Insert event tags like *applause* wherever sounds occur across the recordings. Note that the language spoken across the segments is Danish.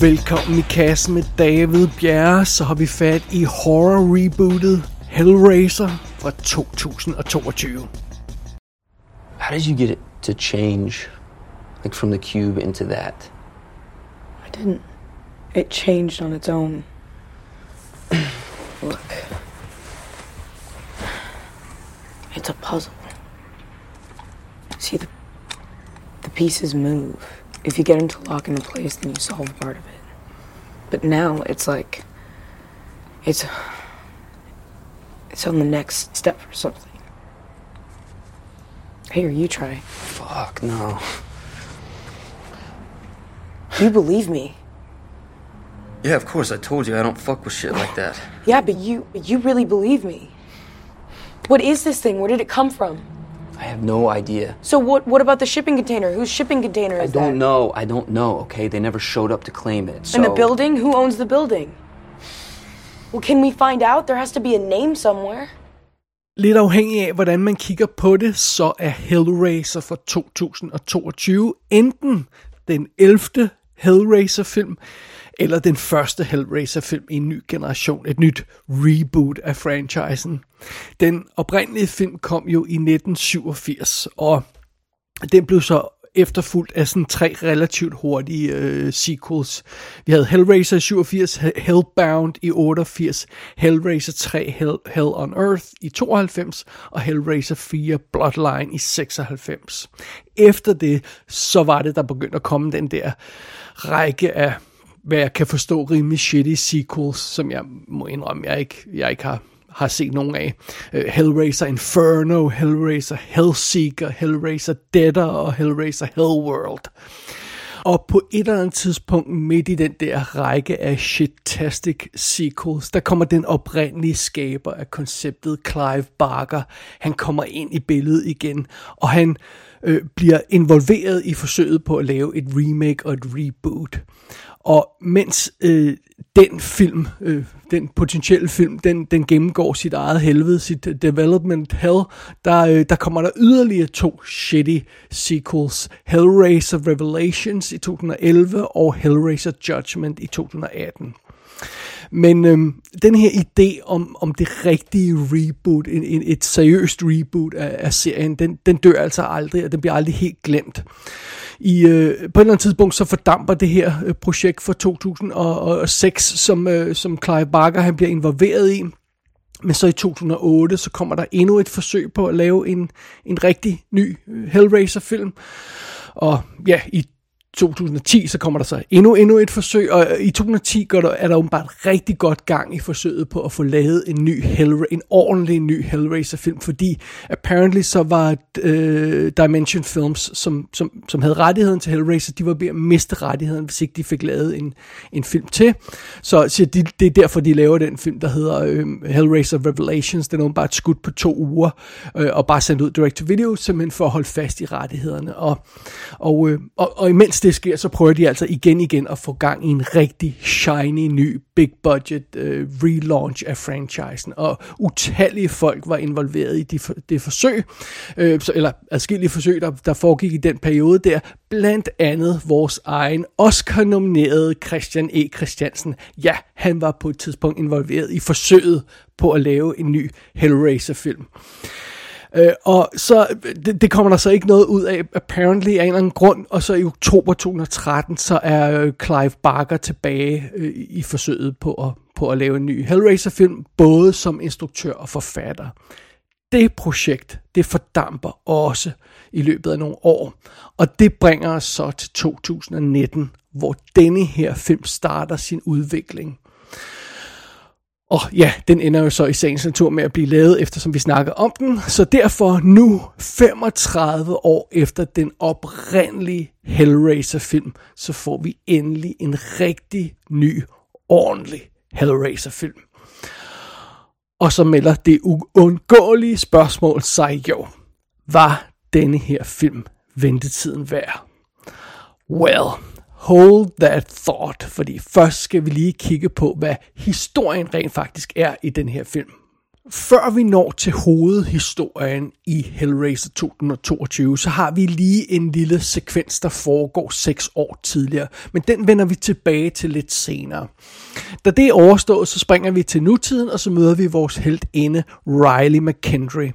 Velkommen i kassen med David Bjerre, så har vi fat i horror-rebootet Hellraiser fra 2022. How did you get it to change, like from the cube into that? I didn't. It changed on its own. *clears throat* Look. It's a puzzle. See, the, the pieces move. If you get into to lock into place, then you solve part of it. But now it's like. It's. It's on the next step or something. Hey, Here, you try. Fuck no. You believe me. Yeah, of course. I told you I don't fuck with shit like that. Yeah, but you you really believe me. What is this thing? Where did it come from? I have no idea. So what what about the shipping container? Whose shipping container I is don't that? know. I don't know. Okay, they never showed up to claim it. So And the building? Who owns the building? Well, can we find out? There has to be a name somewhere. Lidt afhængig af, hvordan man kigger på det, så er Hellraiser fra 2022 enten den 11. Hellraiser-film, eller den første Hellraiser-film i en ny generation, et nyt reboot af franchisen. Den oprindelige film kom jo i 1987, og den blev så efterfulgt af sådan tre relativt hurtige øh, sequels. Vi havde Hellraiser i 87, Hellbound i 88, Hellraiser 3 Hell, Hell on Earth i 92 og Hellraiser 4 Bloodline i 96. Efter det, så var det, der begyndte at komme den der række af hvad jeg kan forstå rimelig shitty sequels, som jeg må indrømme, jeg ikke, jeg ikke har har set nogen af. Uh, Hellraiser Inferno, Hellraiser Hellseeker, Hellraiser Deader og Hellraiser Hellworld. Og på et eller andet tidspunkt midt i den der række af shitastic sequels, der kommer den oprindelige skaber af konceptet Clive Barker. Han kommer ind i billedet igen, og han øh, Øh, bliver involveret i forsøget på at lave et remake og et reboot. Og mens øh, den film, øh, den potentielle film, den, den gennemgår sit eget helvede, sit development hell, der, øh, der kommer der yderligere to shitty sequels. Hellraiser Revelations i 2011 og Hellraiser Judgment i 2018. Men øhm, den her idé om, om det rigtige reboot, en, en, et seriøst reboot af, af serien, den, den dør altså aldrig, og den bliver aldrig helt glemt. I, øh, på et eller andet tidspunkt så fordamper det her øh, projekt fra 2006, som, øh, som Clive Barker han bliver involveret i. Men så i 2008, så kommer der endnu et forsøg på at lave en, en rigtig ny øh, Hellraiser-film. Og ja, i 2010, så kommer der så endnu, endnu et forsøg, og i 2010 går der, er der åbenbart rigtig godt gang i forsøget på at få lavet en ny Hellra- en ordentlig ny Hellraiser-film, fordi apparently så var øh, Dimension Films, som, som, som havde rettigheden til Hellraiser, de var ved at miste rettigheden, hvis ikke de fik lavet en, en film til. Så, så de, det er derfor, de laver den film, der hedder øh, Hellraiser Revelations. Den er åbenbart skudt på to uger, øh, og bare sendt ud direct to video, simpelthen for at holde fast i rettighederne. Og, og, øh, og, og imens det sker, så prøver de altså igen igen at få gang i en rigtig shiny, ny, big budget øh, relaunch af franchisen. Og utallige folk var involveret i de, det forsøg, øh, så, eller adskillige forsøg, der, der foregik i den periode der. Blandt andet vores egen Oscar-nominerede Christian E. Christiansen. Ja, han var på et tidspunkt involveret i forsøget på at lave en ny Hellraiser-film. Øh, Øh, og så, det, det kommer der så ikke noget ud af, apparently af en eller anden grund, og så i oktober 2013, så er øh, Clive Barker tilbage øh, i forsøget på at, på at lave en ny Hellraiser-film, både som instruktør og forfatter. Det projekt, det fordamper også i løbet af nogle år, og det bringer os så til 2019, hvor denne her film starter sin udvikling. Og ja, den ender jo så i sagens natur med at blive lavet, eftersom vi snakker om den. Så derfor nu, 35 år efter den oprindelige Hellraiser-film, så får vi endelig en rigtig ny, ordentlig Hellraiser-film. Og så melder det uundgåelige spørgsmål sig jo. Var denne her film ventetiden værd? Well, hold that thought, fordi først skal vi lige kigge på, hvad historien rent faktisk er i den her film. før vi når til hovedhistorien i Hellraiser 2022, så har vi lige en lille sekvens, der foregår seks år tidligere. Men den vender vi tilbage til lidt senere. Da det er overstået, så springer vi til nutiden, og så møder vi vores heltinde Riley McKendry.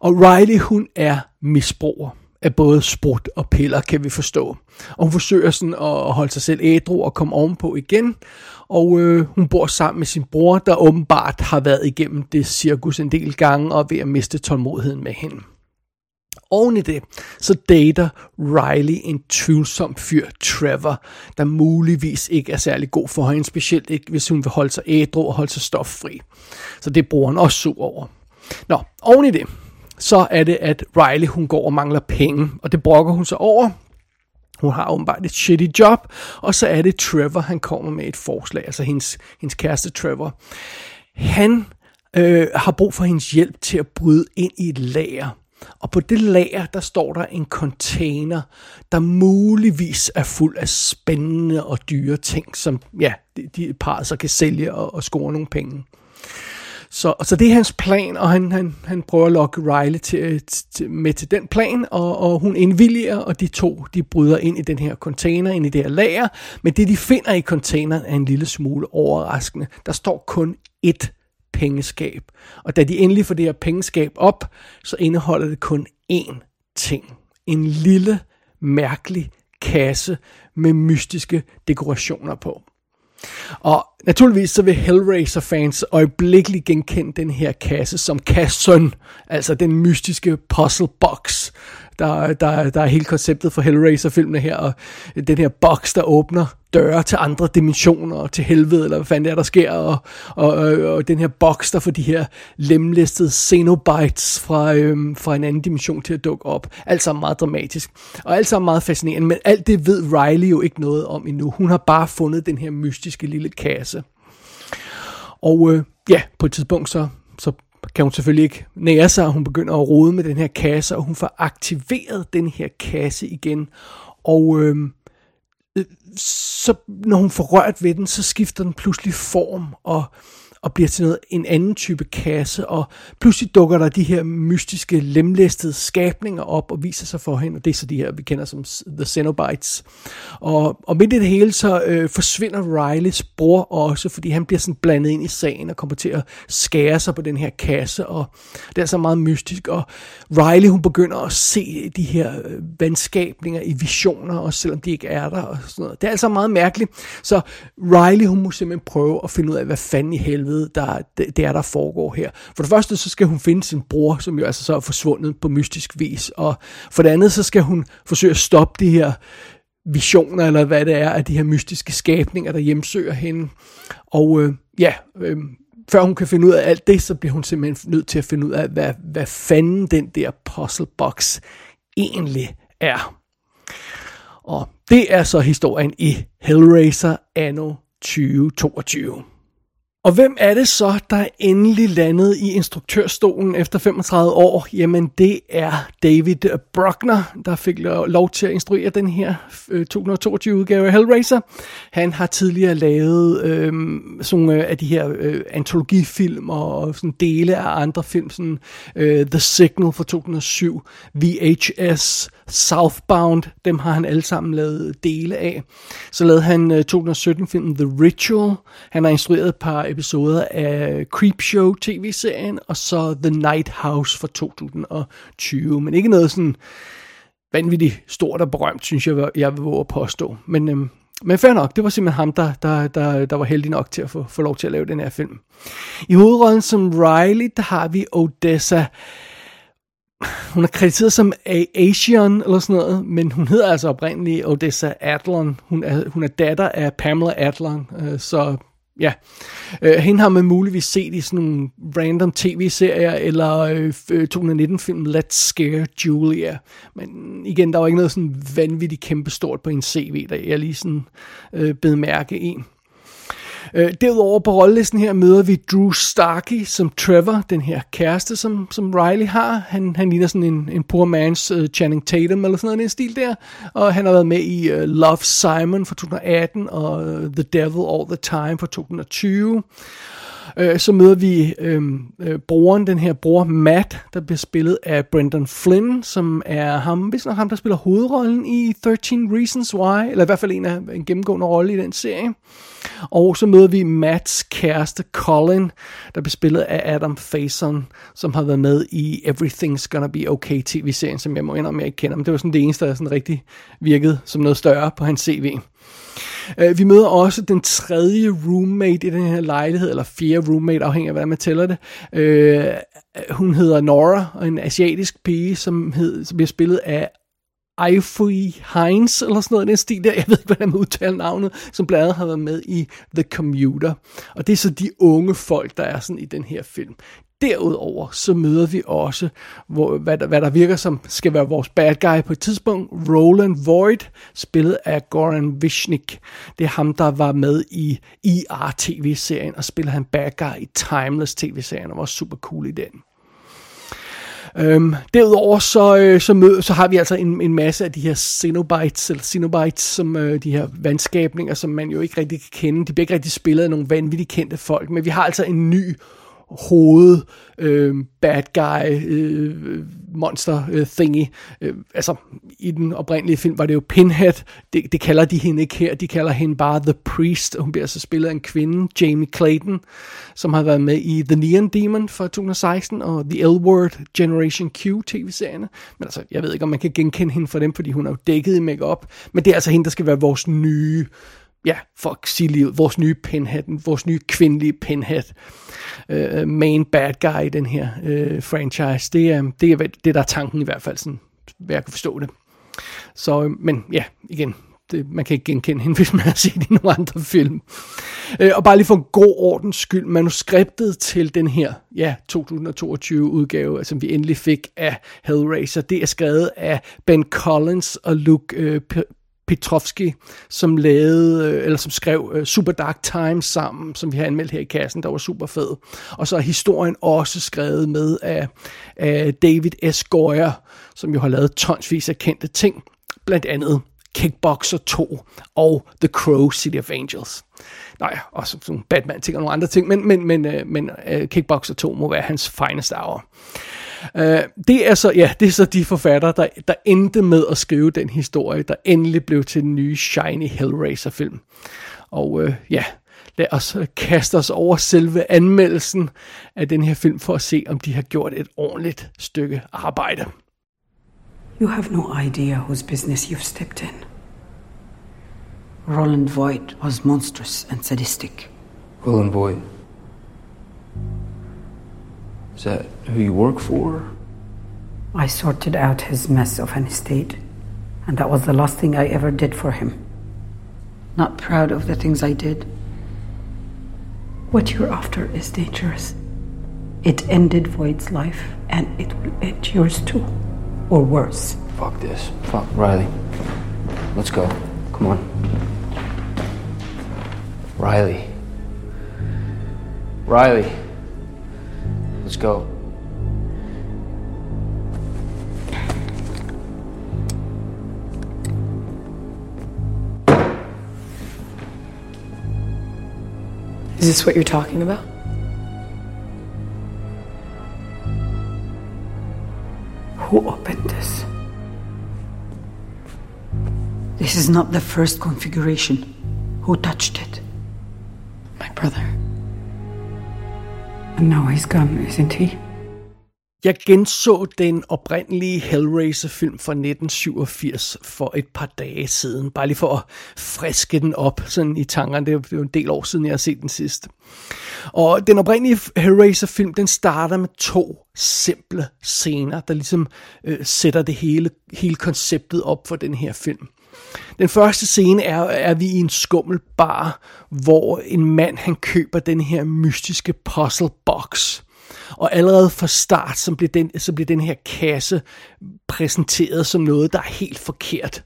Og Riley, hun er misbruger af både sprut og piller, kan vi forstå. Og hun forsøger sådan at holde sig selv ædru og komme ovenpå igen. Og øh, hun bor sammen med sin bror, der åbenbart har været igennem det cirkus en del gange og er ved at miste tålmodigheden med hende. Oven i det, så dater Riley en tvivlsom fyr, Trevor, der muligvis ikke er særlig god for hende, specielt ikke hvis hun vil holde sig ædru og holde sig stoffri. Så det bruger han også sur over. Nå, oven i det, så er det, at Riley hun går og mangler penge, og det brokker hun sig over. Hun har åbenbart et shitty job, og så er det Trevor, han kommer med et forslag, altså hendes, hendes kæreste Trevor. Han øh, har brug for hendes hjælp til at bryde ind i et lager. Og på det lager, der står der en container, der muligvis er fuld af spændende og dyre ting, som ja, de, de parret så kan sælge og, og score nogle penge. Så, så det er hans plan, og han, han, han prøver at lokke Riley til, til, med til den plan, og, og hun indvilliger, og de to de bryder ind i den her container, ind i det her lager. Men det, de finder i containeren, er en lille smule overraskende. Der står kun ét pengeskab. Og da de endelig får det her pengeskab op, så indeholder det kun én ting. En lille, mærkelig kasse med mystiske dekorationer på. Og naturligvis så vil Hellraiser-fans øjeblikkeligt genkende den her kasse som kassen, altså den mystiske puzzle box, der, der, der er hele konceptet for Hellraiser-filmene her, og den her boks, der åbner døre til andre dimensioner, og til helvede, eller hvad fanden det er, der sker, og, og, og, og den her boks, der får de her lemlistede Xenobites fra, øhm, fra en anden dimension til at dukke op. Alt sammen meget dramatisk, og alt sammen meget fascinerende, men alt det ved Riley jo ikke noget om endnu. Hun har bare fundet den her mystiske lille kasse. Og øh, ja, på et tidspunkt så, så kan hun selvfølgelig ikke nære sig, og hun begynder at rode med den her kasse, og hun får aktiveret den her kasse igen. Og øhm, øh, så når hun får rørt ved den, så skifter den pludselig form, og og bliver til noget, en anden type kasse, og pludselig dukker der de her mystiske, lemlæstede skabninger op og viser sig for hende, og det er så de her, vi kender som The Cenobites. Og, og midt i det hele, så øh, forsvinder Rileys bror også, fordi han bliver sådan blandet ind i sagen og kommer til at skære sig på den her kasse, og det er så meget mystisk, og Riley, hun begynder at se de her øh, vandskabninger i visioner, også selvom de ikke er der, og sådan noget. Det er altså meget mærkeligt. Så Riley, hun må simpelthen prøve at finde ud af, hvad fanden i helvede helvede, der, det, det er, der foregår her. For det første, så skal hun finde sin bror, som jo altså så er forsvundet på mystisk vis. Og for det andet, så skal hun forsøge at stoppe de her visioner, eller hvad det er, af de her mystiske skabninger, der hjemsøger hende. Og øh, ja, øh, før hun kan finde ud af alt det, så bliver hun simpelthen nødt til at finde ud af, hvad, hvad fanden den der puzzle box egentlig er. Og det er så historien i Hellraiser anno 2022. Og hvem er det så, der er endelig landet i instruktørstolen efter 35 år? Jamen det er David Bruckner, der fik lov til at instruere den her øh, 2022-udgave af Hellraiser. Han har tidligere lavet øh, sådan øh, af de her øh, antologifilm og sådan dele af andre film, sådan øh, The Signal fra 2007, VHS, Southbound, dem har han alle sammen lavet dele af. Så lavede han øh, 2017-filmen The Ritual. Han har instrueret et par episoder af Creepshow tv-serien, og så The Night House fra 2020. Men ikke noget sådan vanvittigt stort og berømt, synes jeg, jeg vil våge at påstå. Men, øhm, men fair nok, det var simpelthen ham, der, der, der, der var heldig nok til at få, få lov til at lave den her film. I hovedrollen som Riley, der har vi Odessa hun er krediteret som Asian eller sådan noget, men hun hedder altså oprindeligt Odessa Adlon. Hun er, hun er datter af Pamela Adlon, øh, så ja. Øh, hende har man muligvis set i sådan nogle random tv-serier, eller øh, 2019-filmen Let's Scare Julia. Men igen, der var ikke noget sådan vanvittigt kæmpestort på en CV, der jeg lige sådan øh, bed mærke i. Øh, derudover på rollelisten her møder vi Drew Starkey som Trevor, den her kæreste, som, som Riley har. Han, han ligner sådan en, en poor man's uh, Channing Tatum eller sådan noget, en stil der. Og han har været med i uh, Love Simon fra 2018 og uh, The Devil All the Time fra 2020. Øh, så møder vi øh, øh, broren, den her bror Matt, der bliver spillet af Brendan Flynn, som er ham, hvis nok ham, der spiller hovedrollen i 13 Reasons Why, eller i hvert fald en af en gennemgående rolle i den serie. Og så møder vi Matts kæreste Colin, der bliver spillet af Adam Faison, som har været med i Everything's Gonna Be Okay tv-serien, som jeg må indrømme, jeg ikke kender, men det var sådan det eneste, der sådan rigtig virkede som noget større på hans CV. Øh, vi møder også den tredje roommate i den her lejlighed, eller fjerde roommate, afhængig af hvordan man tæller det. Uh, hun hedder Nora, og en asiatisk pige, som, hed, som bliver spillet af Ifui Heinz, eller sådan noget i den stil der, jeg ved ikke, hvordan man udtaler navnet, som blandt andet har været med i The Commuter. Og det er så de unge folk, der er sådan i den her film. Derudover så møder vi også, hvor, hvad, der, hvad der virker som skal være vores bad guy på et tidspunkt, Roland Void, spillet af Goran Vishnik. Det er ham, der var med i IR-tv-serien og spiller han bad guy i Timeless tv-serien og var super cool i den. Øhm, derudover så, øh, så, mød, så har vi altså en, en masse af de her Cenobites, eller Cenobites, som øh, de her vandskabninger, som man jo ikke rigtig kan kende. De bliver ikke rigtig spillet af nogle vanvittigt kendte folk, men vi har altså en ny hoved øh, bad guy øh, monster øh, thingy. Øh, altså i den oprindelige film var det jo Pinhead. Det, det kalder de hende ikke her. De kalder hende bare The Priest. Hun bliver så spillet af en kvinde, Jamie Clayton, som har været med i The Neon Demon fra 2016 og The L-Word Generation Q tv-serierne. Men altså, jeg ved ikke, om man kan genkende hende for dem, fordi hun er jo dækket i makeup. Men det er altså hende, der skal være vores nye ja, for at sige vores nye pinhead, vores nye kvindelige pinhead, uh, main bad guy i den her uh, franchise. Det er, det er det, der er tanken i hvert fald, sådan, hvad jeg kan forstå det. Så, øh, men ja, igen, det, man kan ikke genkende hende, *laughs* hvis man har set i nogle andre film. Uh, og bare lige for en god ordens skyld, manuskriptet til den her, ja, 2022 udgave, altså, som vi endelig fik af Hellraiser, det er skrevet af Ben Collins og Luke uh, Petrovski, som lavede, øh, eller som skrev øh, Super Dark Times sammen, som vi har anmeldt her i kassen, der var super fed. Og så er historien også skrevet med af, af David S. Goyer, som jo har lavet tonsvis af kendte ting, blandt andet Kickboxer 2 og The Crow City of Angels. Nej, også nogle Batman ting og nogle andre ting, men, men, men, øh, men uh, Kickboxer 2 må være hans finest hour. Uh, det er så, ja, det er så de forfattere, der, der endte med at skrive den historie, der endelig blev til den nye Shiny Hellraiser-film. Og uh, ja, lad os kaste os over selve anmeldelsen af den her film, for at se, om de har gjort et ordentligt stykke arbejde. You have no idea whose business you've stepped in. Roland Voigt was monstrous and sadistic. Roland Voigt. Is that who you work for? I sorted out his mess of an estate, and that was the last thing I ever did for him. Not proud of the things I did. What you're after is dangerous. It ended Voigt's life, and it will end yours too. Or worse. Fuck this. Fuck Riley. Let's go. Come on. Riley. Riley. Let's go. Is this what you're talking about? Who opened this? This is not the first configuration. Who touched it? My brother. And now he's gone, isn't he? Jeg genså den oprindelige Hellraiser-film fra 1987 for et par dage siden, bare lige for at friske den op sådan i tankerne. Det er jo en del år siden, jeg har set den sidst. Og den oprindelige Hellraiser-film, den starter med to simple scener, der ligesom øh, sætter det hele, hele konceptet op for den her film. Den første scene er, er vi i en skummel bar, hvor en mand han køber den her mystiske puzzle box. Og allerede fra start, så bliver, den, så bliver den her kasse præsenteret som noget, der er helt forkert.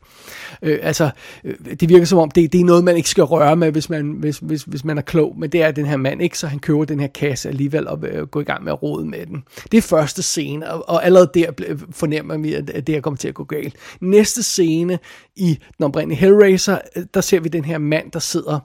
Øh, altså, øh, det virker som om, det, det er noget, man ikke skal røre med, hvis man, hvis, hvis, hvis man er klog, men det er den her mand ikke, så han køber den her kasse alligevel og øh, går i gang med at rode med den. Det er første scene, og, og allerede der fornemmer vi, at det her kommer til at gå galt. Næste scene i den oprindelige Hellraiser, øh, der ser vi den her mand, der sidder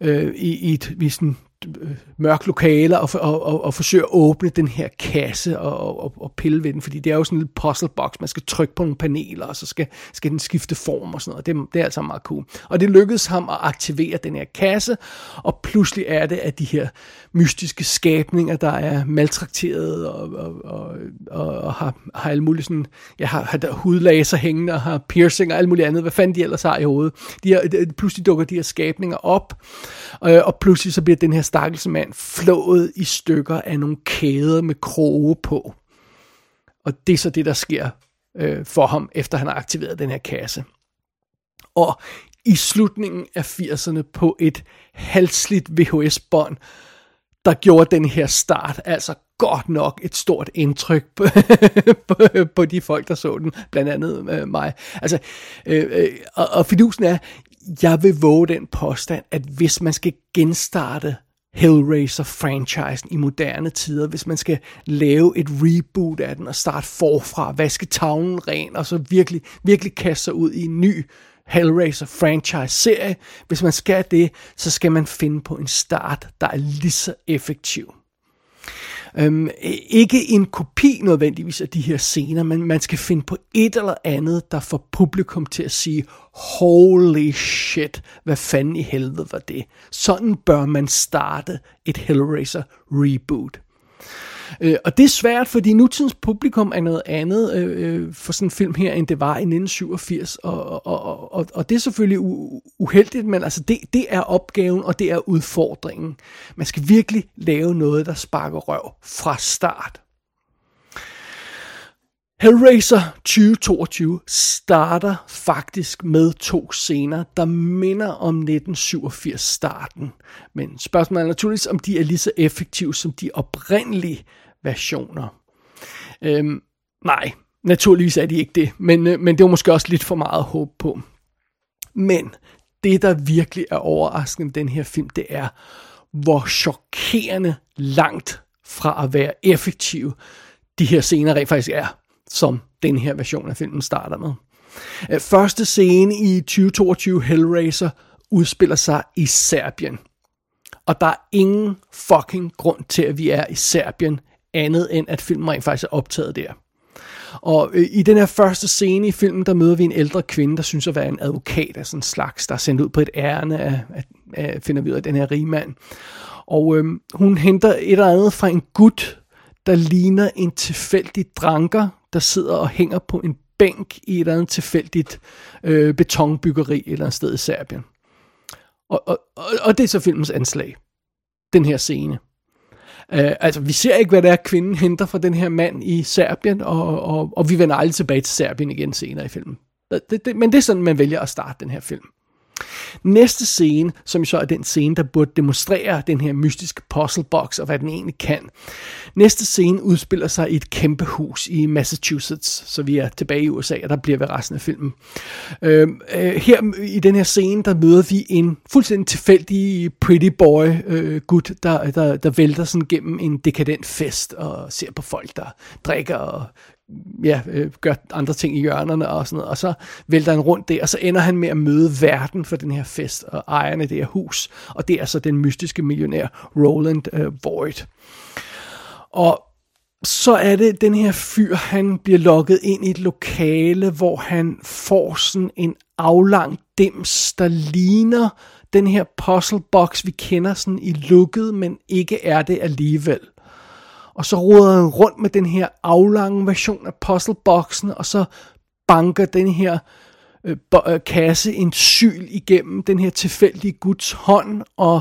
øh, i, i et i sådan Øh, mørke lokaler og, og, og, og forsøger at åbne den her kasse og, og, og pille ved den, fordi det er jo sådan en puzzle box, man skal trykke på nogle paneler, og så skal, skal den skifte form og sådan noget. Det, det er altså meget cool. Og det lykkedes ham at aktivere den her kasse, og pludselig er det, at de her mystiske skabninger, der er maltrakteret og, og, og, og, og har, har alle mulige sådan, ja, har, har hudlaser hængende og har piercing og alt muligt andet, hvad fanden de ellers har i hovedet. De her, pludselig dukker de her skabninger op, øh, og pludselig så bliver den her stakkels mand flået i stykker af nogle kæder med kroge på. Og det er så det, der sker øh, for ham, efter han har aktiveret den her kasse. Og i slutningen af 80'erne på et halsligt VHS-bånd, der gjorde den her start altså godt nok et stort indtryk på, *laughs* på, på de folk, der så den, blandt andet øh, mig. Altså, øh, øh, og, og fidusen er, jeg vil våge den påstand, at hvis man skal genstarte Hellraiser-franchisen i moderne tider, hvis man skal lave et reboot af den og starte forfra, vaske tavlen ren og så virkelig, virkelig kaste sig ud i en ny Hellraiser franchise-serie. Hvis man skal det, så skal man finde på en start, der er lige så effektiv. Øhm, ikke en kopi nødvendigvis af de her scener, men man skal finde på et eller andet, der får publikum til at sige, holy shit, hvad fanden i helvede var det? Sådan bør man starte et Hellraiser reboot. Øh, og det er svært, fordi nutidens publikum er noget andet øh, øh for sådan en film her, end det var i 1987. Og, og, og, og det er selvfølgelig uheldigt, men altså det, det er opgaven, og det er udfordringen. Man skal virkelig lave noget, der sparker røv fra start. Hellraiser 2022 starter faktisk med to scener, der minder om 1987 starten. Men spørgsmålet er naturligvis, om de er lige så effektive som de oprindelige versioner. Øhm, nej, naturligvis er de ikke det, men, øh, men det var måske også lidt for meget håb på. Men det, der virkelig er overraskende med den her film, det er, hvor chokerende langt fra at være effektive de her scener rent faktisk er som den her version af filmen starter med. Øh, første scene i 2022 Hellraiser udspiller sig i Serbien. Og der er ingen fucking grund til, at vi er i Serbien, andet end at filmen rent faktisk er optaget der. Og øh, i den her første scene i filmen, der møder vi en ældre kvinde, der synes at være en advokat af sådan en slags, der er sendt ud på et ærne af, af, af finder vi ud af den her rige mand. Og øhm, hun henter et eller andet fra en gut, der ligner en tilfældig dranker, der sidder og hænger på en bænk i et eller andet tilfældigt øh, betonbyggeri et eller andet sted i Serbien. Og, og, og, og det er så filmens anslag. Den her scene. Uh, altså, vi ser ikke, hvad det er, kvinden henter fra den her mand i Serbien, og, og, og vi vender aldrig tilbage til Serbien igen senere i filmen. Det, det, men det er sådan, man vælger at starte den her film. Næste scene, som så er den scene, der burde demonstrere den her mystiske puzzlebox og hvad den egentlig kan. Næste scene udspiller sig i et kæmpe hus i Massachusetts, så vi er tilbage i USA, og der bliver vi resten af filmen. Øhm, øh, her i den her scene, der møder vi en fuldstændig tilfældig pretty boy øh, gut, der, der, der vælter sådan gennem en dekadent fest og ser på folk, der drikker og ja, øh, gør andre ting i hjørnerne og sådan noget, og så vælter han rundt der, og så ender han med at møde verden for den her fest, og ejerne af det her hus, og det er så den mystiske millionær Roland øh, Void. Og så er det den her fyr, han bliver lukket ind i et lokale, hvor han får sådan en aflang dims, der ligner den her puzzle box, vi kender sådan i lukket, men ikke er det alligevel og så roder han rundt med den her aflange version af puzzleboxen, og så banker den her øh, øh, kasse en syl igennem den her tilfældige Guds hånd, og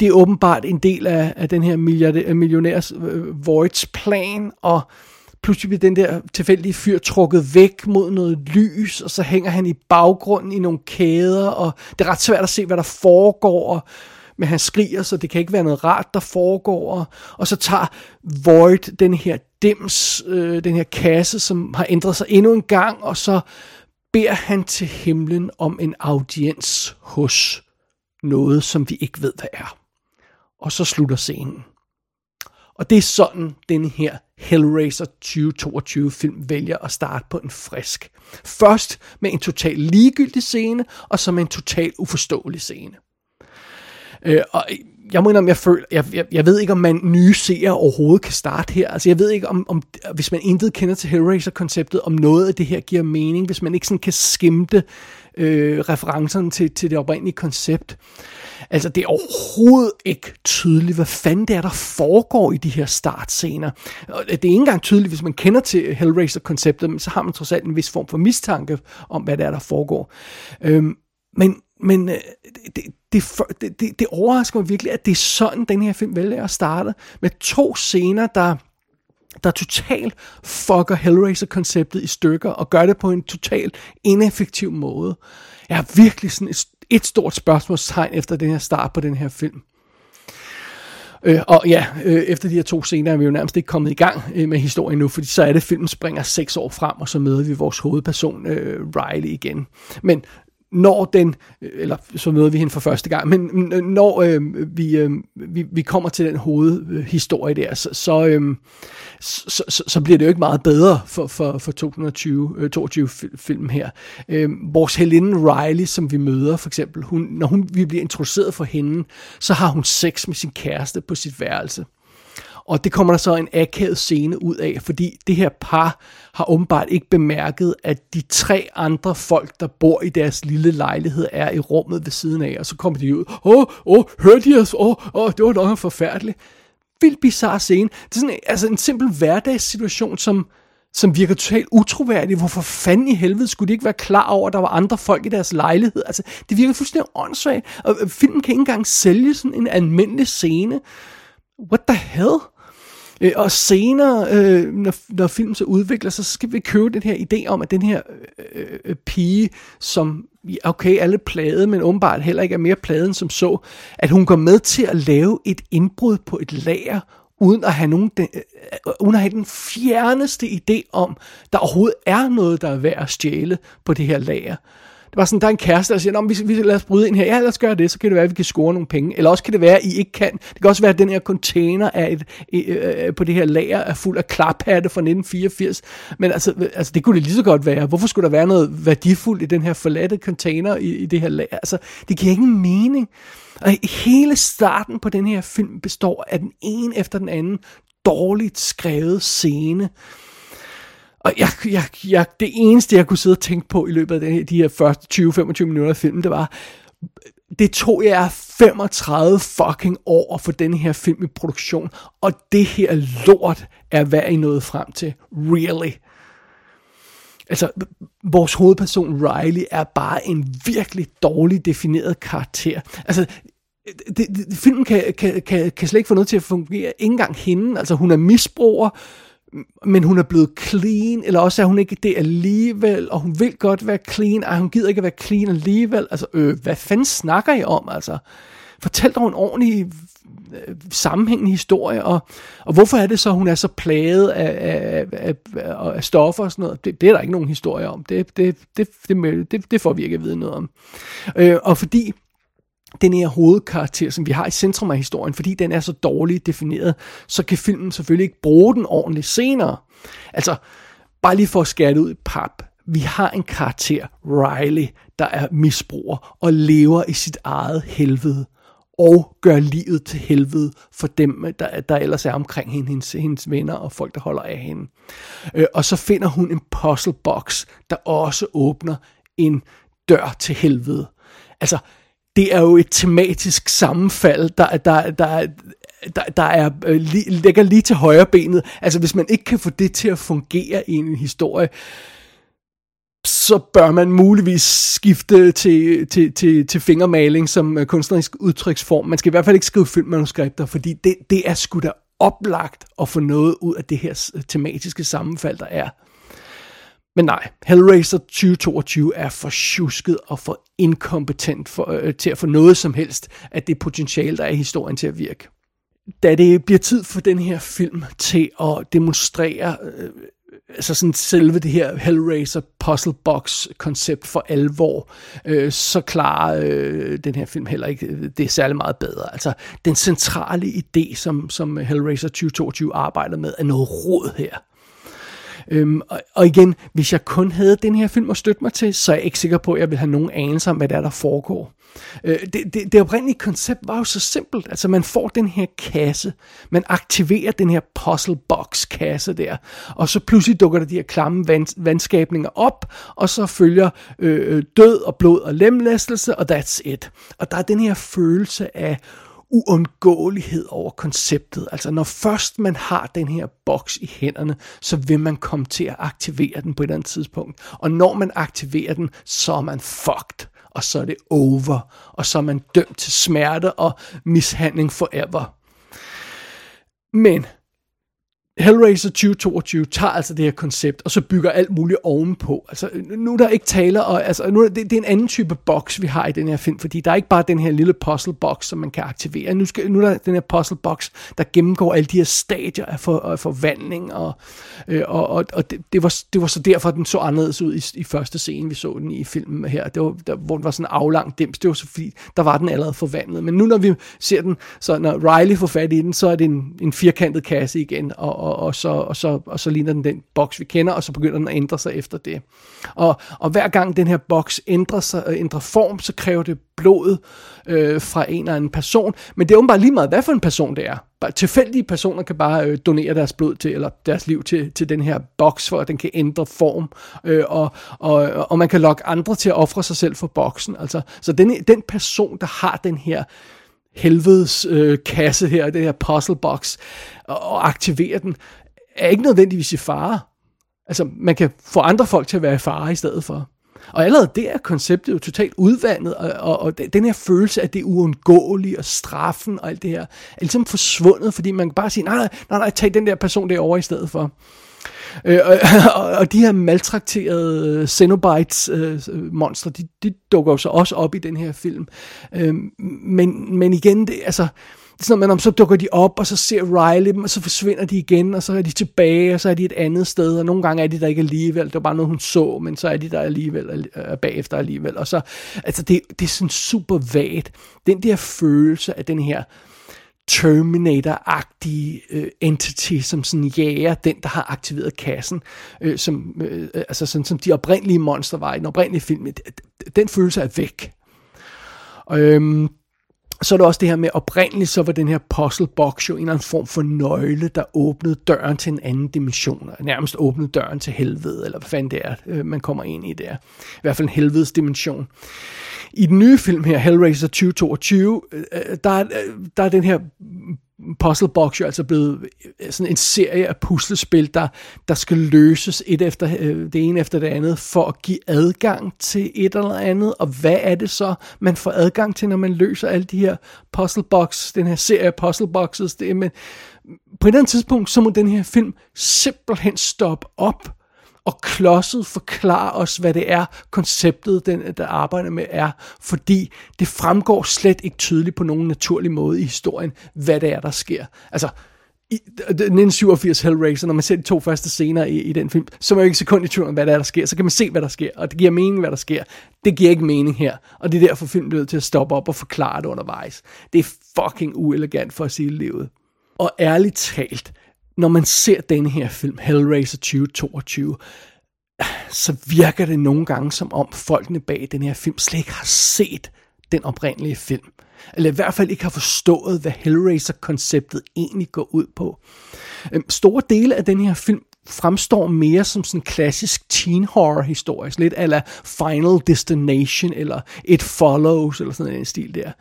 det er åbenbart en del af, af den her øh, millionærs øh, Voids plan, og pludselig bliver den der tilfældige fyr trukket væk mod noget lys, og så hænger han i baggrunden i nogle kæder, og det er ret svært at se, hvad der foregår, og men han skriger, så det kan ikke være noget rart, der foregår. Og så tager Void den her dims, øh, den her kasse, som har ændret sig endnu en gang, og så beder han til himlen om en audiens hos noget, som vi ikke ved, hvad er. Og så slutter scenen. Og det er sådan, den her Hellraiser 2022 film vælger at starte på en frisk. Først med en total ligegyldig scene, og så med en total uforståelig scene. Øh, og jeg må indrømme, jeg, føler, jeg, jeg, jeg ved ikke, om man nye seere overhovedet kan starte her. Altså, jeg ved ikke, om, om hvis man intet kender til Hellraiser-konceptet, om noget af det her giver mening, hvis man ikke sådan kan skimte øh, referencerne til, til det oprindelige koncept. Altså, det er overhovedet ikke tydeligt, hvad fanden det er, der foregår i de her startscener. Og det er ikke engang tydeligt, hvis man kender til Hellraiser-konceptet, men så har man trods alt en vis form for mistanke om, hvad det er, der foregår. Øhm, men men øh, det, det, det, det overrasker mig virkelig, at det er sådan, den her film vælger at starte. Med to scener, der der totalt fucker Hellraiser-konceptet i stykker, og gør det på en totalt ineffektiv måde. Jeg har virkelig sådan et, et stort spørgsmålstegn efter den her start på den her film. Øh, og ja, øh, efter de her to scener er vi jo nærmest ikke kommet i gang øh, med historien nu, fordi så er det, filmen springer seks år frem, og så møder vi vores hovedperson, øh, Riley, igen. Men når den, eller så møder vi hende for første gang, men øh, når øh, vi, øh, vi, vi kommer til den hovedhistorie der, så, så, øh, så, så, så bliver det jo ikke meget bedre for, for, for 2020, øh, 22 film her. Øh, vores Helene Riley, som vi møder for eksempel, hun, når hun, vi bliver introduceret for hende, så har hun sex med sin kæreste på sit værelse. Og det kommer der så en akavet scene ud af, fordi det her par har åbenbart ikke bemærket, at de tre andre folk, der bor i deres lille lejlighed, er i rummet ved siden af. Og så kommer de ud, åh, oh, åh, oh, hørte de os? Åh, oh, oh, det var nok forfærdeligt. Vildt bizarre scene. Det er sådan altså en simpel hverdagssituation, som, som virker totalt utroværdig. Hvorfor fanden i helvede skulle de ikke være klar over, at der var andre folk i deres lejlighed? Altså, det virker fuldstændig åndssvagt. Og øh, filmen kan ikke engang sælge sådan en almindelig scene. What the hell? Øh, og senere, øh, når, når filmen så udvikler sig, så skal vi købe den her idé om, at den her øh, øh, pige, som okay, alle plade, men åbenbart heller ikke er mere pladen som så, at hun går med til at lave et indbrud på et lager, uden at have, nogen, den, øh, uden at have den fjerneste idé om, der overhovedet er noget, der er værd at stjæle på det her lager. Det var sådan, der er en kæreste, der siger, vi, vi lad os bryde ind her. Ja, lad os gøre det, så kan det være, at vi kan score nogle penge. Eller også kan det være, at I ikke kan. Det kan også være, at den her container er et, øh, øh, på det her lager er fuld af klaphatte fra 1984. Men altså, altså, det kunne det lige så godt være. Hvorfor skulle der være noget værdifuldt i den her forladte container i, i det her lager? Altså, det giver ingen mening. Og hele starten på den her film består af den ene efter den anden dårligt skrevet scene, og jeg, jeg, jeg, det eneste, jeg kunne sidde og tænke på i løbet af de, de her første 20-25 minutter af filmen, det var, det tog jeg 35 fucking år at få den her film i produktion, og det her lort er, hvad I nåede frem til. Really. Altså, vores hovedperson Riley er bare en virkelig dårligt defineret karakter. Altså, det, det, filmen kan, kan, kan, kan slet ikke få noget til at fungere. Ikke engang hende. Altså, hun er misbruger men hun er blevet clean, eller også er hun ikke det alligevel, og hun vil godt være clean, og hun gider ikke at være clean alligevel. Altså, øh, hvad fanden snakker I om, altså? Fortæl dig en ordentlig øh, sammenhængende historie, og, og hvorfor er det så, hun er så plaget af, af, af, af, af stoffer og sådan noget? Det, det er der ikke nogen historie om. Det, det, det, det, det, det får vi ikke at vide noget om. Øh, og fordi den her hovedkarakter, som vi har i centrum af historien, fordi den er så dårligt defineret, så kan filmen selvfølgelig ikke bruge den ordentligt senere. Altså, bare lige for at skære det ud i pap. Vi har en karakter, Riley, der er misbruger og lever i sit eget helvede og gør livet til helvede for dem, der, der ellers er omkring hende, hendes, hendes venner og folk, der holder af hende. Øh, og så finder hun en puzzle box, der også åbner en dør til helvede. Altså, det er jo et tematisk sammenfald, der, der, der, der, der er, øh, ligger lige til højre benet. Altså hvis man ikke kan få det til at fungere i en historie, så bør man muligvis skifte til, til, til, til fingermaling som øh, kunstnerisk udtryksform. Man skal i hvert fald ikke skrive filmmanuskripter, fordi det, det er sgu da oplagt at få noget ud af det her tematiske sammenfald, der er. Men nej, Hellraiser 2022 er for tjusket og for inkompetent for, øh, til at få noget som helst af det potentiale, der er i historien til at virke. Da det bliver tid for den her film til at demonstrere øh, altså sådan selve det her Hellraiser puzzle box koncept for alvor, øh, så klarer øh, den her film heller ikke øh, det er særlig meget bedre. Altså den centrale idé, som, som Hellraiser 2022 arbejder med, er noget råd her. Øhm, og, og igen, hvis jeg kun havde den her film at støtte mig til, så er jeg ikke sikker på, at jeg vil have nogen anelse om, hvad der er, der foregår. Øh, det, det, det oprindelige koncept var jo så simpelt. Altså man får den her kasse, man aktiverer den her puzzle box kasse der, og så pludselig dukker der de her klamme vand, vandskabninger op, og så følger øh, øh, død og blod og lemlæstelse, og that's it. Og der er den her følelse af uundgåelighed over konceptet. Altså når først man har den her boks i hænderne, så vil man komme til at aktivere den på et eller andet tidspunkt. Og når man aktiverer den, så er man fucked og så er det over, og så er man dømt til smerte og mishandling forever. Men Hellraiser 2022 tager altså det her koncept, og så bygger alt muligt ovenpå. Altså, nu er der ikke taler, og, altså, nu er det, det er en anden type boks, vi har i den her film, fordi der er ikke bare den her lille puzzle box, som man kan aktivere. Nu, skal, nu er der den her puzzle box, der gennemgår alle de her stadier af, for, af forvandling, og, øh, og, og, og det, det, var, det var så derfor, den så anderledes ud i, i første scene, vi så den i filmen her, det var, der, hvor den var sådan aflang dims, det var så fordi, der var den allerede forvandlet. Men nu når vi ser den, så når Riley får fat i den, så er det en, en firkantet kasse igen, og, og, og, så, og, så, og så ligner den den boks, vi kender, og så begynder den at ændre sig efter det. Og, og hver gang den her boks ændrer, sig, øh, ændrer form, så kræver det blod øh, fra en eller anden person. Men det er åbenbart lige meget, hvad for en person det er. Bare tilfældige personer kan bare øh, donere deres blod til, eller deres liv til, til den her boks, for at den kan ændre form, øh, og, og, og man kan lokke andre til at ofre sig selv for boksen. Altså, så den, den person, der har den her helvedes øh, kasse her, det her puzzle box, og, og aktivere den, er ikke nødvendigvis i fare. Altså, man kan få andre folk til at være i fare i stedet for. Og allerede der er konceptet jo totalt udvandet, og, og, og den her følelse af det uundgåelige, og straffen og alt det her, er ligesom forsvundet, fordi man kan bare sige, nej, nej, nej, nej tag den der person derovre i stedet for. Øh, *laughs* og, og, de her maltrakterede øh, Xenobites øh, øh, monstre, de, de dukker jo så også op i den her film. Øh, men, men igen, det, altså, sådan man om så dukker de op, og så ser Riley dem, og så forsvinder de igen, og så er de tilbage, og så er de et andet sted, og nogle gange er de der ikke alligevel, det var bare noget, hun så, men så er de der alligevel, øh, bagefter alligevel, og så, altså det, det er sådan super vagt, den der følelse af den her, Terminator-agtige øh, entity, som sådan jager den, der har aktiveret kassen, øh, som, øh, øh altså sådan, som de oprindelige monster var i den oprindelige film. Den følelse er væk. Øhm, så er det også det her med, oprindeligt så var den her puzzle box jo en eller anden form for nøgle, der åbnede døren til en anden dimension, nærmest åbnede døren til helvede, eller hvad fanden det er, øh, man kommer ind i der. I hvert fald en helvedes dimension. I den nye film her, Hellraiser 2022, øh, øh, der, er, der er den her Puzzle Box jo altså blevet øh, sådan en serie af puslespil, der, der skal løses et efter, øh, det ene efter det andet, for at give adgang til et eller andet. Og hvad er det så, man får adgang til, når man løser alle de her puzzle box, den her serie af puzzle boxes? Det, men på et eller andet tidspunkt, så må den her film simpelthen stoppe op og klodset forklare os, hvad det er, konceptet, den, der arbejder med, er, fordi det fremgår slet ikke tydeligt på nogen naturlig måde i historien, hvad det er, der sker. Altså, i 1987 Hellraiser, når man ser de to første scener i, i den film, så er man jo ikke sekund i tvivl om, hvad der, er, der sker. Så kan man se, hvad der sker, og det giver mening, hvad der sker. Det giver ikke mening her, og det er derfor filmen bliver til at stoppe op og forklare det undervejs. Det er fucking uelegant for at sige livet. Og ærligt talt, når man ser den her film, Hellraiser 2022, så virker det nogle gange som om folkene bag den her film slet ikke har set den oprindelige film. Eller i hvert fald ikke har forstået, hvad Hellraiser-konceptet egentlig går ud på. Øhm, store dele af den her film fremstår mere som sådan en klassisk teen horror historie, lidt ala Final Destination eller It Follows eller sådan en stil der.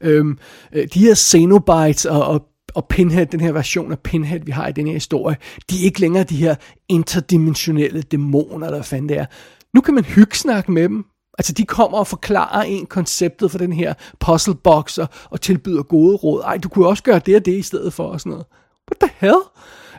Øhm, øh, de her Xenobites og, og og Pinhead, den her version af Pinhead, vi har i den her historie, de er ikke længere de her interdimensionelle dæmoner, eller hvad fanden det er. Nu kan man hyggesnakke med dem. Altså, de kommer og forklarer en konceptet for den her puzzle box og, og tilbyder gode råd. Ej, du kunne også gøre det og det i stedet for, og sådan noget. What the hell?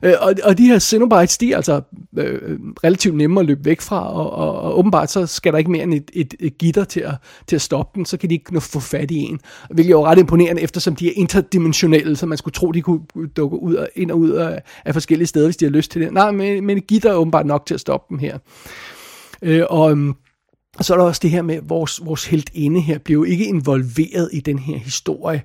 Øh, og, og de her Cenobites, de er altså øh, relativt nemme at løbe væk fra, og, og, og åbenbart så skal der ikke mere end et, et, et gitter til at, til at stoppe den, så kan de ikke nå få fat i en. Hvilket er jo ret imponerende, eftersom de er interdimensionelle, så man skulle tro, de kunne dukke ud og, ind og ud af, af forskellige steder, hvis de har lyst til det. Nej, men, men et gitter er åbenbart nok til at stoppe dem her. Øh, og, øhm, og så er der også det her med, at vores, vores heltinde her bliver jo ikke involveret i den her historie,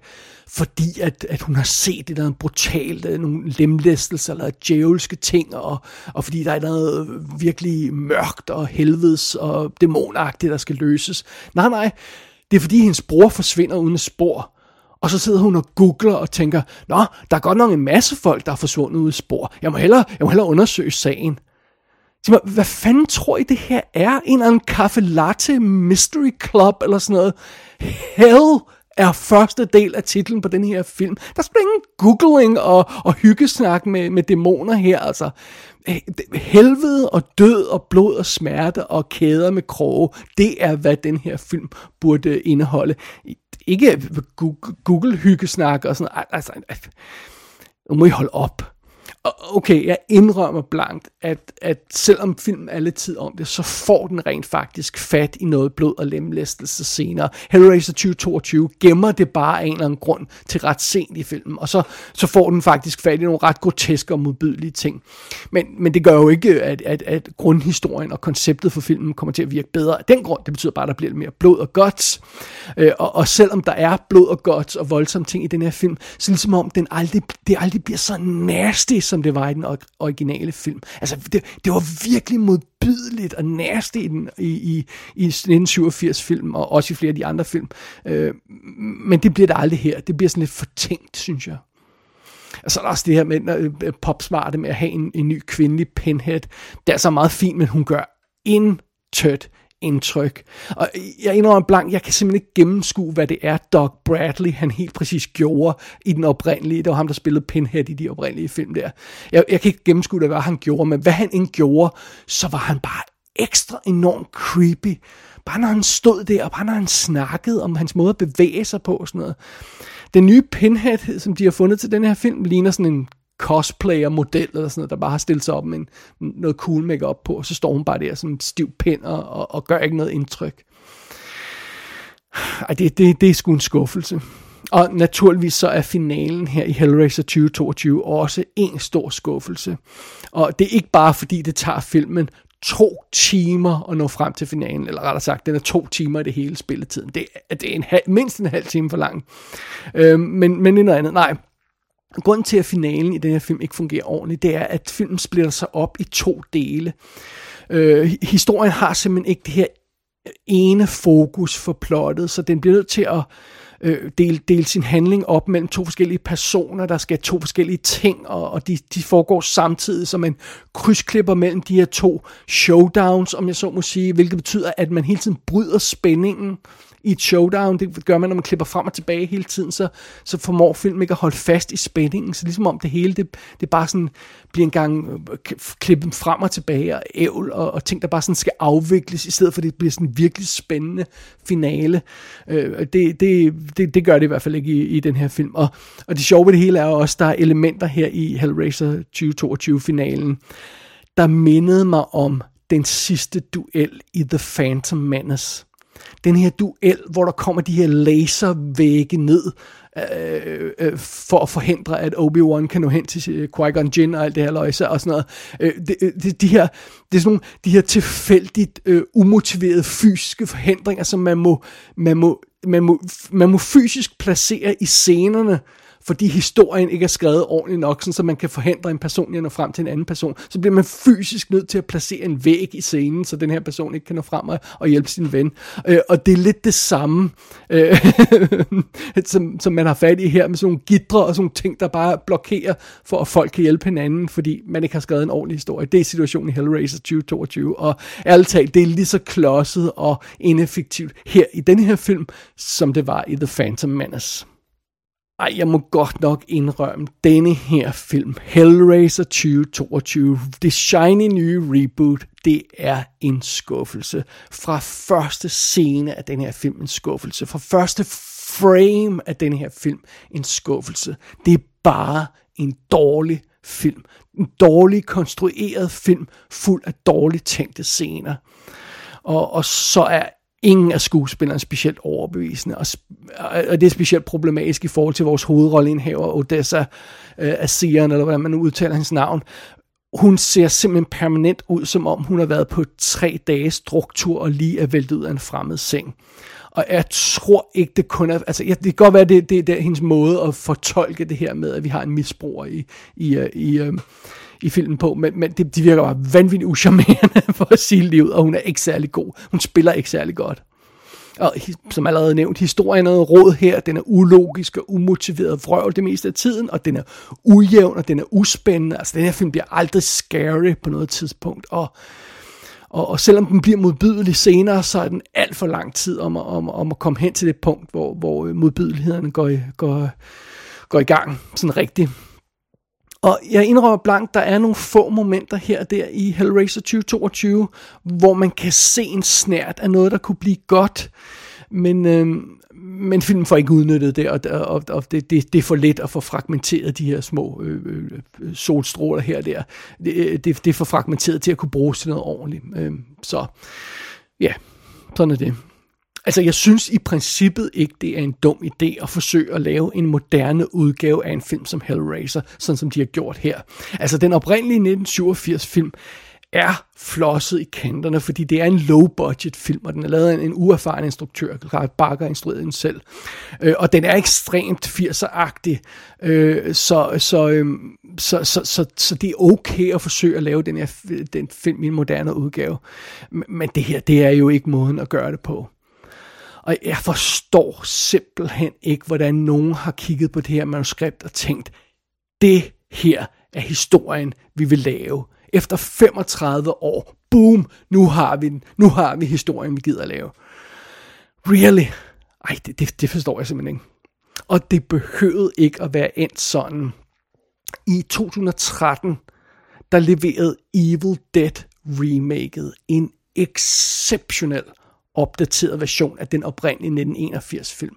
fordi at, at hun har set det der brutalt, øh, nogle lemlæstelser eller djævelske ting, og, og fordi der er noget virkelig mørkt og helvedes og dæmonagtigt, der skal løses. Nej, nej, det er fordi hendes bror forsvinder uden spor. Og så sidder hun og googler og tænker, Nå, der er godt nok en masse folk, der er forsvundet ud i spor. Jeg må hellere, jeg må hellere undersøge sagen. Mig, hvad fanden tror I det her er? En eller anden kaffe latte mystery club eller sådan noget? Hell er første del af titlen på den her film. Der er ingen googling og, og hyggesnak med, med dæmoner her, altså. Eh, helvede og død og blod og smerte og kæder med kroge, det er, hvad den her film burde indeholde. Ikke Google-hyggesnak og sådan altså, altså, nu må I holde op okay, jeg indrømmer blankt, at, at selvom filmen er lidt tid om det, så får den rent faktisk fat i noget blod og lemlæstelse senere. Hellraiser 2022 gemmer det bare af en eller anden grund til ret sent i filmen, og så, så får den faktisk fat i nogle ret groteske og modbydelige ting. Men, men det gør jo ikke, at, at, at grundhistorien og konceptet for filmen kommer til at virke bedre af den grund. Det betyder bare, at der bliver lidt mere blod og guts. Øh, og, og selvom der er blod og guts og voldsomme ting i den her film, så ligesom om den aldrig, det aldrig bliver så nasty, som det var i den originale film. Altså, det, det var virkelig modbydeligt og nasty i, den, i, i, i 1987-film, og også i flere af de andre film. Øh, men det bliver det aldrig her. Det bliver sådan lidt fortænkt, synes jeg. Og så er der også det her med øh, popsmarte med at have en, en ny kvindelig pinhead. Det er så meget fint, men hun gør intet indtryk. Og jeg indrømmer blank, jeg kan simpelthen ikke gennemskue, hvad det er, Doc Bradley, han helt præcis gjorde i den oprindelige. Det var ham, der spillede Pinhead i de oprindelige film der. Jeg, jeg kan ikke gennemskue, hvad han gjorde, men hvad han end gjorde, så var han bare ekstra enormt creepy. Bare når han stod der, og bare når han snakkede om hans måde at bevæge sig på og sådan noget. Den nye Pinhead, som de har fundet til den her film, ligner sådan en cosplayer-model eller sådan noget, der bare har stillet sig op med en, noget cool makeup på, og så står hun bare der som en stiv pind og, og, og gør ikke noget indtryk. Ej, det, det, det er sgu en skuffelse. Og naturligvis så er finalen her i Hellraiser 2022 også en stor skuffelse. Og det er ikke bare fordi det tager filmen to timer at nå frem til finalen, eller rettere sagt, den er to timer i det hele spilletiden. Det, det er en halv, mindst en halv time for lang. Øhm, men, men noget andet. Nej, Grunden til, at finalen i den her film ikke fungerer ordentligt, det er, at filmen splitter sig op i to dele. Øh, historien har simpelthen ikke det her ene fokus for plottet, så den bliver nødt til at øh, dele, dele sin handling op mellem to forskellige personer, der skal to forskellige ting, og, og de, de foregår samtidig, så man krydsklipper mellem de her to showdowns, om jeg så må sige, hvilket betyder, at man hele tiden bryder spændingen i et showdown. Det gør man, når man klipper frem og tilbage hele tiden, så, så formår filmen ikke at holde fast i spændingen. Så ligesom om det hele, det, det bare sådan bliver en gang øh, klippet frem og tilbage og ævl og, og ting, der bare sådan skal afvikles, i stedet for at det bliver sådan en virkelig spændende finale. Øh, det, det, det, det gør det i hvert fald ikke i, i den her film. Og, og det sjove ved det hele er også, der er elementer her i Hellraiser 2022-finalen, der mindede mig om den sidste duel i The Phantom Menace den her duel, hvor der kommer de her laservægge ned, øh, øh, for at forhindre, at Obi-Wan kan nå hen til øh, Qui-Gon Jinn og alt det her løjse og sådan noget. Øh, det, øh, det, de her, det er sådan nogle, de her tilfældigt øh, umotiverede fysiske forhindringer, som man må, man må, man må, man må fysisk placere i scenerne, fordi historien ikke er skrevet ordentligt nok, så man kan forhindre en person i at nå frem til en anden person, så bliver man fysisk nødt til at placere en væg i scenen, så den her person ikke kan nå frem og, og hjælpe sin ven. Øh, og det er lidt det samme, øh, *laughs* som, som man har fat i her, med sådan nogle gidre og sådan nogle ting, der bare blokerer for, at folk kan hjælpe hinanden, fordi man ikke har skrevet en ordentlig historie. Det er situationen i Hellraiser 2022, og ærligt talt, det er lige så klodset og ineffektivt her i den her film, som det var i The Phantom Menace. Ej, jeg må godt nok indrømme, denne her film, Hellraiser 2022, det shiny nye reboot, det er en skuffelse. Fra første scene af den her film en skuffelse. Fra første frame af den her film en skuffelse. Det er bare en dårlig film. En dårlig konstrueret film, fuld af dårligt tænkte scener. Og, og så er ingen af skuespillerne specielt overbevisende, og, og det er specielt problematisk i forhold til vores hovedrolleindhaver, Odessa øh, Asian, eller hvordan man nu udtaler hans navn. hun ser simpelthen permanent ud, som om hun har været på tre dages struktur og lige er væltet ud af en fremmed seng. Og jeg tror ikke, det kun er... Altså, det kan godt være, det, det, det er hendes måde at fortolke det her med, at vi har en misbruger i, i, øh, i, i, i filmen på, men, men det, de virker bare vanvittigt uschammerende *laughs* for at sige livet, og hun er ikke særlig god. Hun spiller ikke særlig godt. Og som allerede nævnt, historien er noget råd her. Den er ulogisk og umotiveret vrøvl det meste af tiden, og den er ujævn, og den er uspændende. Altså, den her film bliver aldrig scary på noget tidspunkt. Og, og, og selvom den bliver modbydelig senere, så er den alt for lang tid om, om, om at komme hen til det punkt, hvor, hvor øh, modbydelighederne går, går, går i gang sådan rigtigt. Og jeg indrømmer blankt, der er nogle få momenter her og der i Hellraiser 2022, hvor man kan se en snært af noget, der kunne blive godt. Men, øh, men filmen får ikke udnyttet det, og, og, og det, det, det er for let at få fragmenteret de her små øh, øh, øh solstråler her og der. Det, øh, det, det er for fragmenteret til at kunne bruges til noget ordentligt. Øh, så ja, sådan er det. Altså, jeg synes i princippet ikke, det er en dum idé at forsøge at lave en moderne udgave af en film som Hellraiser, sådan som de har gjort her. Altså, den oprindelige 1987-film er flosset i kanterne, fordi det er en low-budget film, og den er lavet af en uerfaren instruktør, Clive Barker instruerede den selv. Øh, og den er ekstremt 80'er-agtig, øh, så, så, øh, så, så, så, så det er okay at forsøge at lave den her den film i en moderne udgave. Men det her, det er jo ikke måden at gøre det på. Og jeg forstår simpelthen ikke, hvordan nogen har kigget på det her manuskript og tænkt, det her er historien, vi vil lave. Efter 35 år, boom, nu har vi den. Nu har vi historien, vi gider at lave. Really? Ej, det, det, det forstår jeg simpelthen ikke. Og det behøvede ikke at være endt sådan. I 2013, der leverede Evil Dead remaket en exceptionel opdateret version af den oprindelige 1981 film.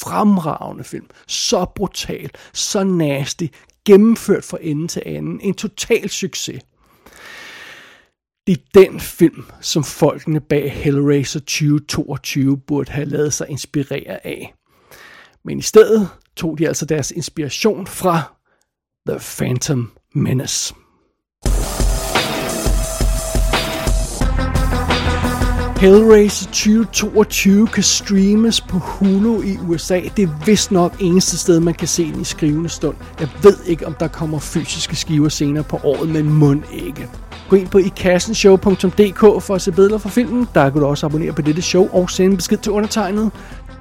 Fremragende film. Så brutal, så nasty, gennemført fra ende til anden. En total succes. Det er den film, som folkene bag Hellraiser 2022 burde have lavet sig inspirere af. Men i stedet tog de altså deres inspiration fra The Phantom Menace. Hellraiser 2022 kan streames på Hulu i USA. Det er vist nok eneste sted, man kan se den i skrivende stund. Jeg ved ikke, om der kommer fysiske skiver senere på året, men mund ikke. Gå ind på ikassenshow.dk for at se billeder fra filmen. Der kan du også abonnere på dette show og sende besked til undertegnet.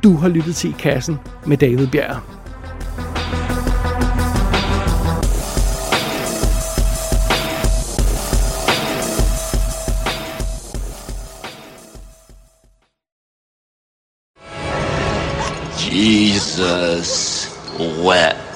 Du har lyttet til I Kassen med David Bjerg. Jesus wept.